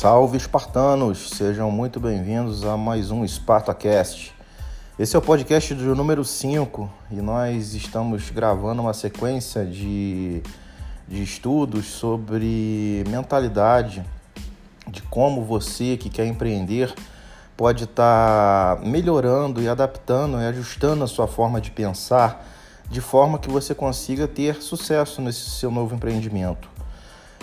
Salve espartanos, sejam muito bem-vindos a mais um SpartaCast. Esse é o podcast do número 5 e nós estamos gravando uma sequência de, de estudos sobre mentalidade, de como você que quer empreender pode estar tá melhorando e adaptando e ajustando a sua forma de pensar de forma que você consiga ter sucesso nesse seu novo empreendimento.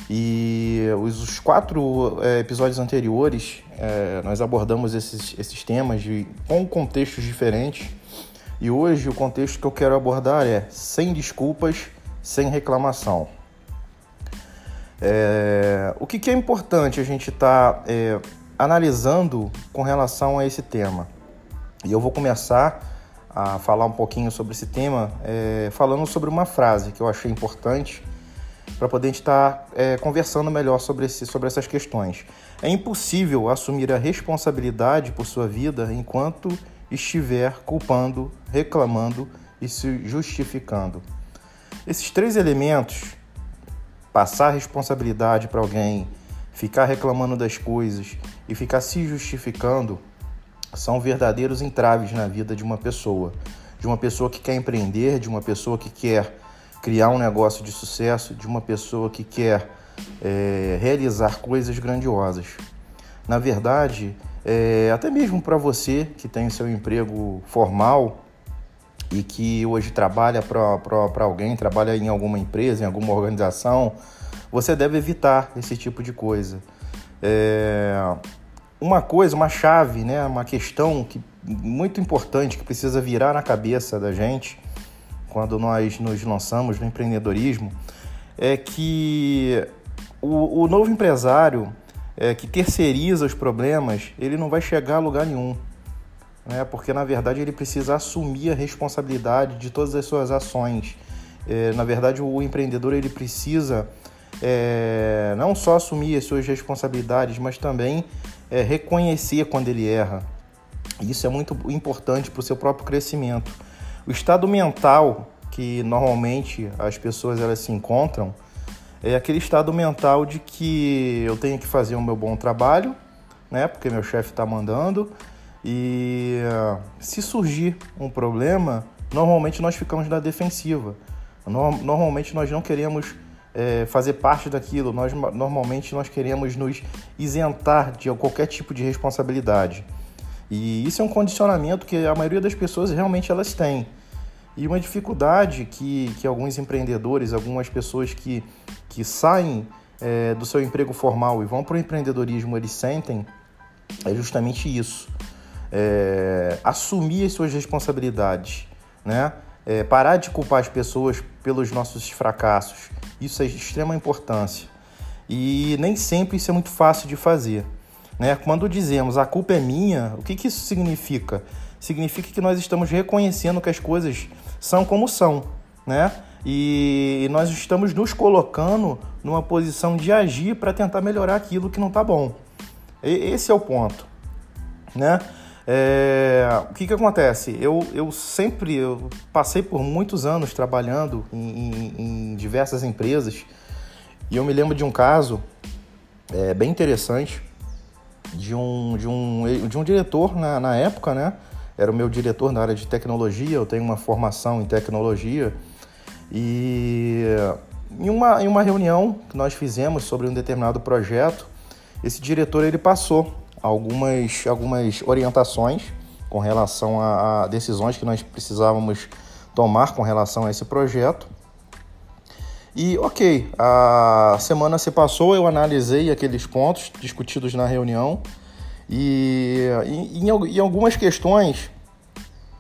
E os, quatro é, episódios anteriores é, nós abordamos esses, esses temas de, com contextos diferentes. E hoje o contexto que eu quero abordar é sem desculpas, sem reclamação. É, o que, que, é importante a gente estar tá, é, analisando com relação a esse tema? E eu vou começar a falar um pouquinho sobre esse tema é, falando sobre uma frase que eu achei importante para poder estar é, conversando melhor sobre, esse, sobre essas questões. É impossível assumir a responsabilidade por sua vida enquanto estiver culpando, reclamando e se justificando. Esses três elementos, passar responsabilidade para alguém, ficar reclamando das coisas e ficar se justificando, são verdadeiros entraves na vida de uma pessoa. De uma pessoa que quer empreender, de uma pessoa que quer criar um negócio de sucesso de uma pessoa que quer é, realizar coisas grandiosas. Na verdade, é, até mesmo para você que tem seu emprego formal e que hoje trabalha para alguém, trabalha em alguma empresa, em alguma organização, você deve evitar esse tipo de coisa. É, uma coisa, uma chave, né, uma questão que, muito importante que precisa virar na cabeça da gente quando nós nos lançamos no empreendedorismo, é que o, o novo empresário é, que terceiriza os problemas, ele não vai chegar a lugar nenhum. Né? Porque, na verdade, ele precisa assumir a responsabilidade de todas as suas ações. É, na verdade, o empreendedor ele precisa é, não só assumir as suas responsabilidades, mas também é, reconhecer quando ele erra. Isso é muito importante para o seu próprio crescimento. O estado mental que normalmente as pessoas elas se encontram é aquele estado mental de que eu tenho que fazer o meu bom trabalho, né? Porque meu chefe está mandando e uh, se surgir um problema, normalmente nós ficamos na defensiva. No, normalmente nós não queremos é, fazer parte daquilo. Nós normalmente nós queremos nos isentar de qualquer tipo de responsabilidade. E isso é um condicionamento que a maioria das pessoas realmente elas têm. E uma dificuldade que, que alguns empreendedores, algumas pessoas que, que saem é, do seu emprego formal e vão para o empreendedorismo, eles sentem é justamente isso. É, assumir as suas responsabilidades, né? É, parar de culpar as pessoas pelos nossos fracassos. Isso é de extrema importância. E nem sempre isso é muito fácil de fazer. Né? Quando dizemos a culpa é minha, o que, que isso significa? Significa que nós estamos reconhecendo que as coisas são como são, né? E nós estamos nos colocando numa posição de agir para tentar melhorar aquilo que não está bom. Esse é o ponto, né? É, o que, que acontece? Eu, eu sempre eu passei por muitos anos trabalhando em, em, em diversas empresas e eu me lembro de um caso é, bem interessante de um, de um, de um diretor na, na época, né? Era o meu diretor na área de tecnologia, eu tenho uma formação em tecnologia. E em uma, em uma reunião que nós fizemos sobre um determinado projeto, esse diretor ele passou algumas, algumas orientações com relação a, a decisões que nós precisávamos tomar com relação a esse projeto. E ok, a semana se passou, eu analisei aqueles pontos discutidos na reunião e em, em, algumas questões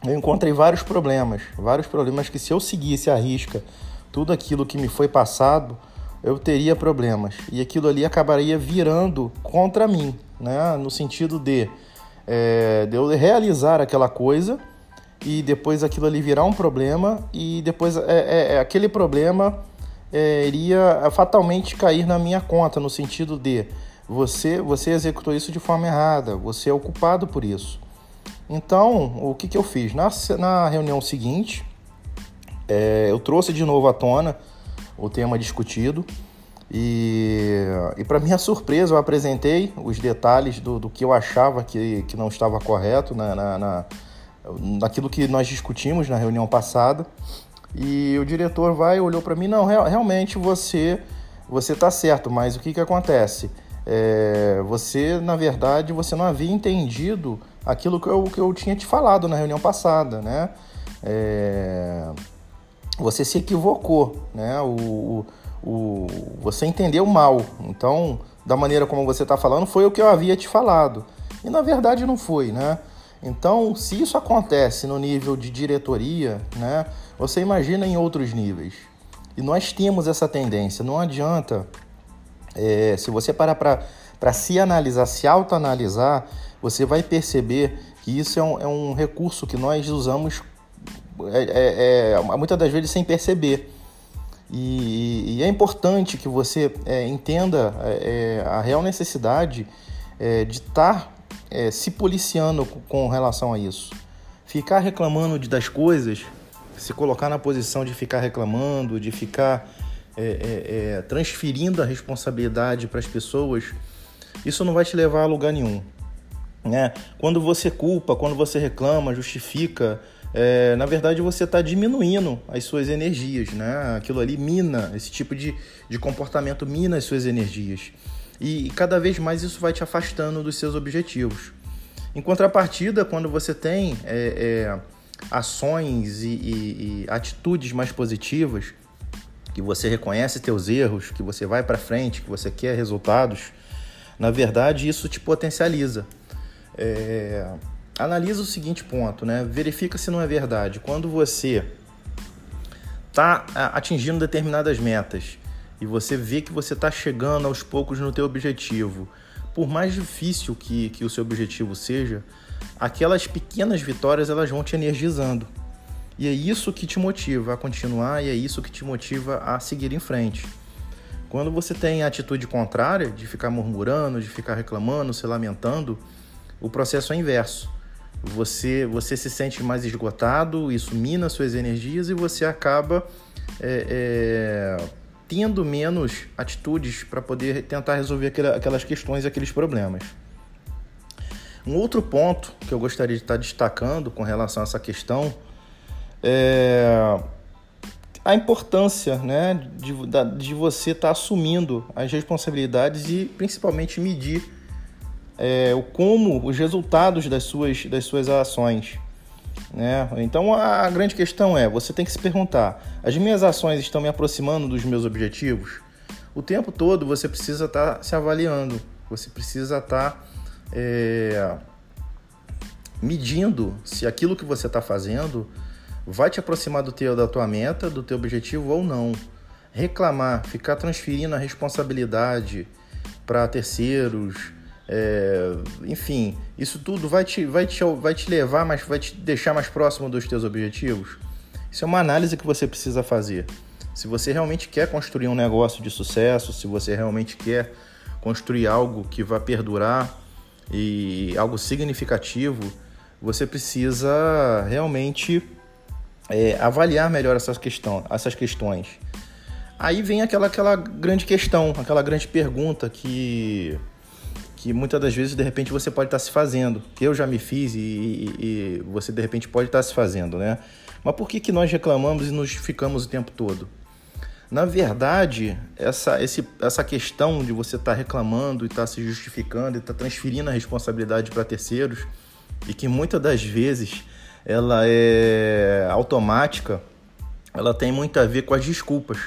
eu encontrei vários problemas, vários problemas que se eu seguisse a risca tudo aquilo que me foi passado, eu teria problemas e aquilo ali acabaria virando contra mim, né? No sentido de, é, de eu realizar aquela coisa e depois aquilo ali virar um problema e depois é, é, é aquele problema é, iria fatalmente cair na minha conta, no sentido de você, você executou isso de forma errada, você é o culpado por isso. Então, o que, que eu fiz? Na, na reunião seguinte, é, eu trouxe de novo à tona o tema discutido E, e para minha surpresa, eu apresentei os detalhes do, do que eu achava que, que não estava correto na, na, na, naquilo que nós discutimos na reunião passada. E o diretor vai olhou para mim, não, real, realmente você você está certo, mas o que, que acontece? É, você, na verdade, você não havia entendido aquilo que eu, que eu tinha te falado na reunião passada, né? É, você se equivocou, né? O, o, o, você entendeu mal. Então, da maneira como você está falando, foi o que eu havia te falado. E na verdade não foi, né? Então, se isso acontece no nível de diretoria, né? Você imagina em outros níveis. E nós temos essa tendência. Não adianta, é, se você parar para se analisar, se autoanalisar, você vai perceber que isso é um, é um recurso que nós usamos é, é, é muitas das vezes sem perceber. E, e é importante que você é, entenda a real necessidade de estar se policiando com relação a isso. Ficar reclamando de, das coisas se colocar na posição de ficar reclamando, de ficar é, é, é, transferindo a responsabilidade para as pessoas, isso não vai te levar a lugar nenhum. Né? Quando você culpa, quando você reclama, justifica, é, na verdade você está diminuindo as suas energias. Né? Aquilo ali mina, esse tipo de, de comportamento mina as suas energias. E, cada vez mais isso vai te afastando dos seus objetivos. Em contrapartida, quando você tem é, é, ações e, e, e atitudes mais positivas, que você reconhece teus erros, que você vai para frente, que você quer resultados, na verdade isso te potencializa. É... Analisa o seguinte ponto, né? Verifica se não é verdade. Quando você está atingindo determinadas metas e você vê que você está chegando aos poucos no teu objetivo, por mais difícil que, que o seu objetivo seja, aquelas pequenas vitórias elas vão te energizando. E é isso que te motiva a continuar e é isso que te motiva a seguir em frente. Quando você tem a atitude contrária, de ficar murmurando, de ficar reclamando, se lamentando, o processo é inverso. Você, você se sente mais esgotado, isso mina suas energias e você acaba é, é, tendo menos atitudes para poder tentar resolver aquelas questões, aqueles problemas. Um outro ponto que eu gostaria de estar destacando com relação a essa questão é a importância né, de, de você estar assumindo as responsabilidades e principalmente medir é, o como os resultados das suas, das suas ações. Né? Então a grande questão é: você tem que se perguntar, as minhas ações estão me aproximando dos meus objetivos? O tempo todo você precisa estar se avaliando, você precisa estar é, medindo se aquilo que você está fazendo vai te aproximar do teu, da tua meta, do teu objetivo ou não. Reclamar, ficar transferindo a responsabilidade para terceiros, é, enfim, isso tudo vai te, vai, te, vai te levar, mas vai te deixar mais próximo dos teus objetivos. Isso é uma análise que você precisa fazer. Se você realmente quer construir um negócio de sucesso, se você realmente quer construir algo que vai perdurar, e algo significativo, você precisa realmente é, avaliar melhor essas, questão, essas questões. Aí vem aquela, aquela grande questão, aquela grande pergunta que, que muitas das vezes de repente você pode estar se fazendo, eu já me fiz e, e, e você de repente pode estar se fazendo, né? Mas por que, que nós reclamamos e nos justificamos o tempo todo? Na verdade, essa, esse, essa questão de você estar tá reclamando e estar tá se justificando e estar tá transferindo a responsabilidade para terceiros e que muitas das vezes ela é automática, ela tem muito a ver com as desculpas,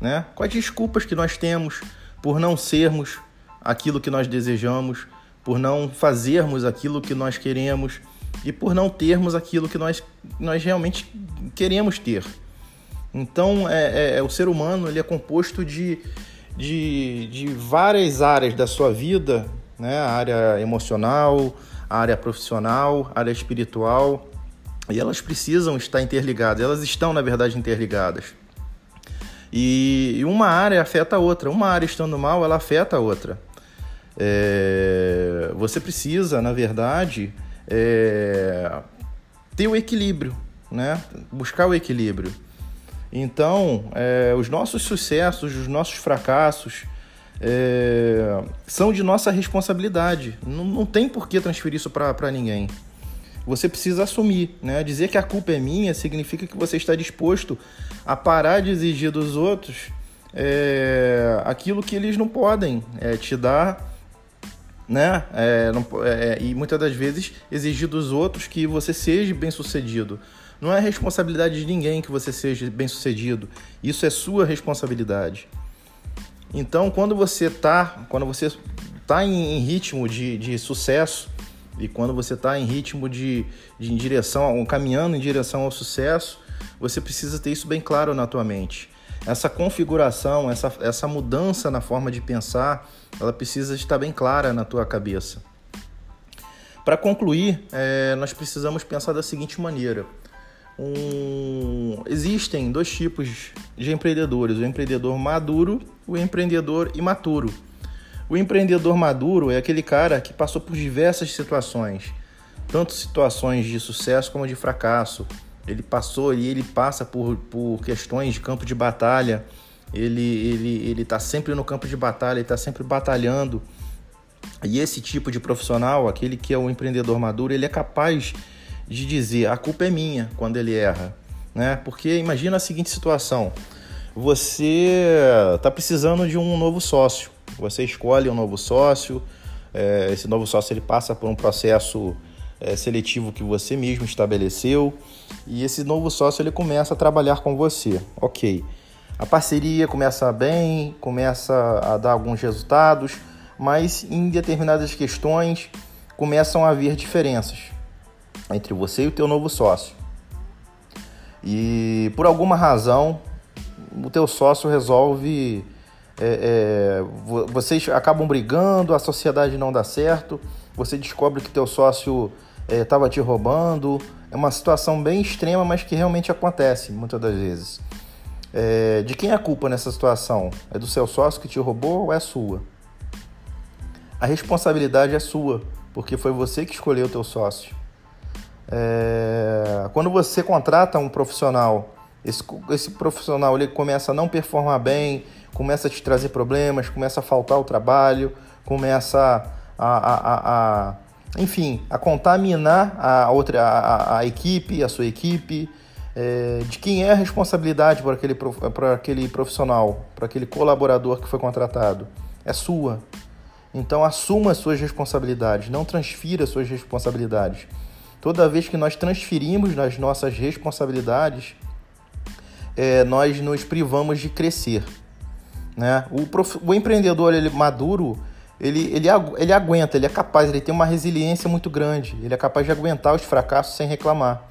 né? Com as desculpas que nós temos por não sermos aquilo que nós desejamos, por não fazermos aquilo que nós queremos e por não termos aquilo que nós, nós realmente queremos ter. Então, é, é, é, o ser humano ele é composto de, de, de várias áreas da sua vida, né? A área emocional, a área profissional, a área espiritual, e elas precisam estar interligadas. Elas estão, na verdade, interligadas. E, e uma área afeta a outra. Uma área estando mal, ela afeta a outra. É, você precisa, na verdade, é, ter o equilíbrio, né? Buscar o equilíbrio. Então, é, os nossos sucessos, os nossos fracassos é, são de nossa responsabilidade. Não, não tem por que transferir isso para ninguém. Você precisa assumir, né? Dizer que a culpa é minha significa que você está disposto a parar de exigir dos outros é, aquilo que eles não podem é, te dar né? É, não, é, e muitas das vezes exigir dos outros que você seja bem sucedido. Não é responsabilidade de ninguém que você seja bem sucedido. Isso é sua responsabilidade. Então, quando você tá, quando você tá em, em ritmo de, de sucesso e quando você está em ritmo de, de em direção, caminhando em direção ao sucesso, você precisa ter isso bem claro na tua mente essa configuração, essa, essa mudança na forma de pensar, ela precisa estar bem clara na tua cabeça. Para concluir, é, nós precisamos pensar da seguinte maneira: um... existem dois tipos de empreendedores: o empreendedor maduro e o empreendedor imaturo. O empreendedor maduro é aquele cara que passou por diversas situações, tanto situações de sucesso como de fracasso, ele passou e ele passa por, por questões de campo de batalha. Ele ele ele está sempre no campo de batalha, ele está sempre batalhando. E esse tipo de profissional, aquele que é o empreendedor maduro, ele é capaz de dizer a culpa é minha quando ele erra, né? Porque imagina a seguinte situação: você está precisando de um novo sócio, você escolhe um novo sócio, é, esse novo sócio ele passa por um processo é, seletivo que você mesmo estabeleceu e esse novo sócio ele começa a trabalhar com você. Ok, a parceria começa bem, começa a dar alguns resultados, mas em determinadas questões começam a haver diferenças entre você e o teu novo sócio. E por alguma razão o teu sócio resolve é, é, vocês acabam brigando, a sociedade não dá certo, você descobre que teu sócio estava é, te roubando. É uma situação bem extrema, mas que realmente acontece muitas das vezes. É, de quem é a culpa nessa situação? É do seu sócio que te roubou ou é sua? A responsabilidade é sua, porque foi você que escolheu o teu sócio. É, quando você contrata um profissional, esse, esse profissional ele começa a não performar bem, começa a te trazer problemas, começa a faltar o trabalho, começa a, a, a, a enfim, a contaminar a outra a, a equipe, a sua equipe, é, de quem é a responsabilidade por aquele, aquele profissional, por aquele colaborador que foi contratado. É sua. Então assuma as suas responsabilidades, não transfira as suas responsabilidades. Toda vez que nós transferimos as nossas responsabilidades, é, nós nos privamos de crescer. Né? O, prof... o empreendedor ele, maduro, ele, ele, ele aguenta, ele é capaz, ele tem uma resiliência muito grande, ele é capaz de aguentar os fracassos sem reclamar.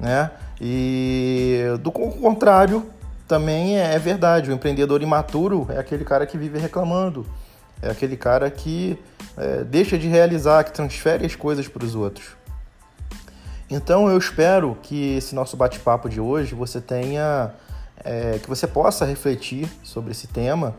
Né? E do contrário, também é, é verdade, o empreendedor imaturo é aquele cara que vive reclamando, é aquele cara que é, deixa de realizar, que transfere as coisas para os outros. Então eu espero que esse nosso bate-papo de hoje você tenha, é, que você possa refletir sobre esse tema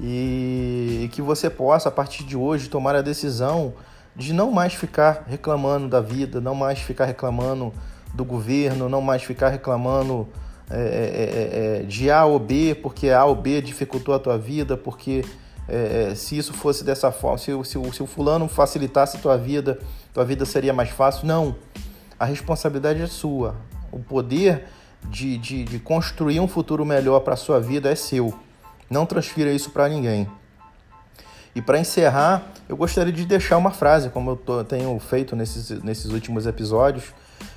e que você possa, a partir de hoje, tomar a decisão de não mais ficar reclamando da vida, não mais ficar reclamando do governo, não mais ficar reclamando é, é, é, de A ou B, porque A ou B dificultou a tua vida, porque se isso fosse dessa forma, se, se, se o fulano facilitasse a tua vida, tua vida seria mais fácil. Não, a responsabilidade é sua. O poder de, de, de construir um futuro melhor para a sua vida é seu. Não transfira isso para ninguém. E para encerrar, eu gostaria de deixar uma frase, como eu tô, tenho feito nesses, nesses últimos episódios.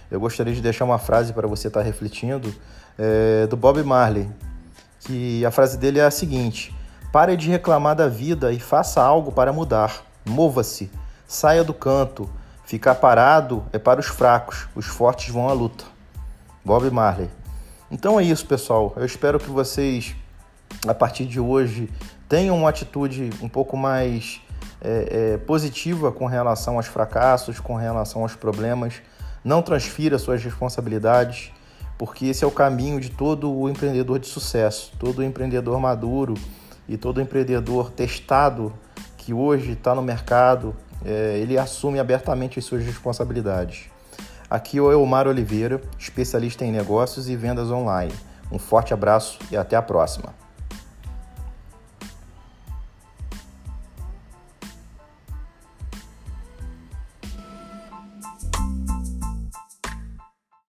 Eu gostaria de deixar uma frase para você estar tá refletindo, é, do Bob Marley. Que a frase dele é a seguinte: Pare de reclamar da vida e faça algo para mudar. Mova-se, saia do canto. Ficar parado é para os fracos, os fortes vão à luta. Bob Marley. Então é isso, pessoal. Eu espero que vocês a partir de hoje tenham uma atitude um pouco mais é, é, positiva com relação aos fracassos, com relação aos problemas. Não transfira suas responsabilidades, porque esse é o caminho de todo o empreendedor de sucesso, todo empreendedor maduro e todo empreendedor testado que hoje está no mercado, é, ele assume abertamente as suas responsabilidades. Aqui é o Elmar Oliveira, especialista em negócios e vendas online. Um forte abraço e até a próxima.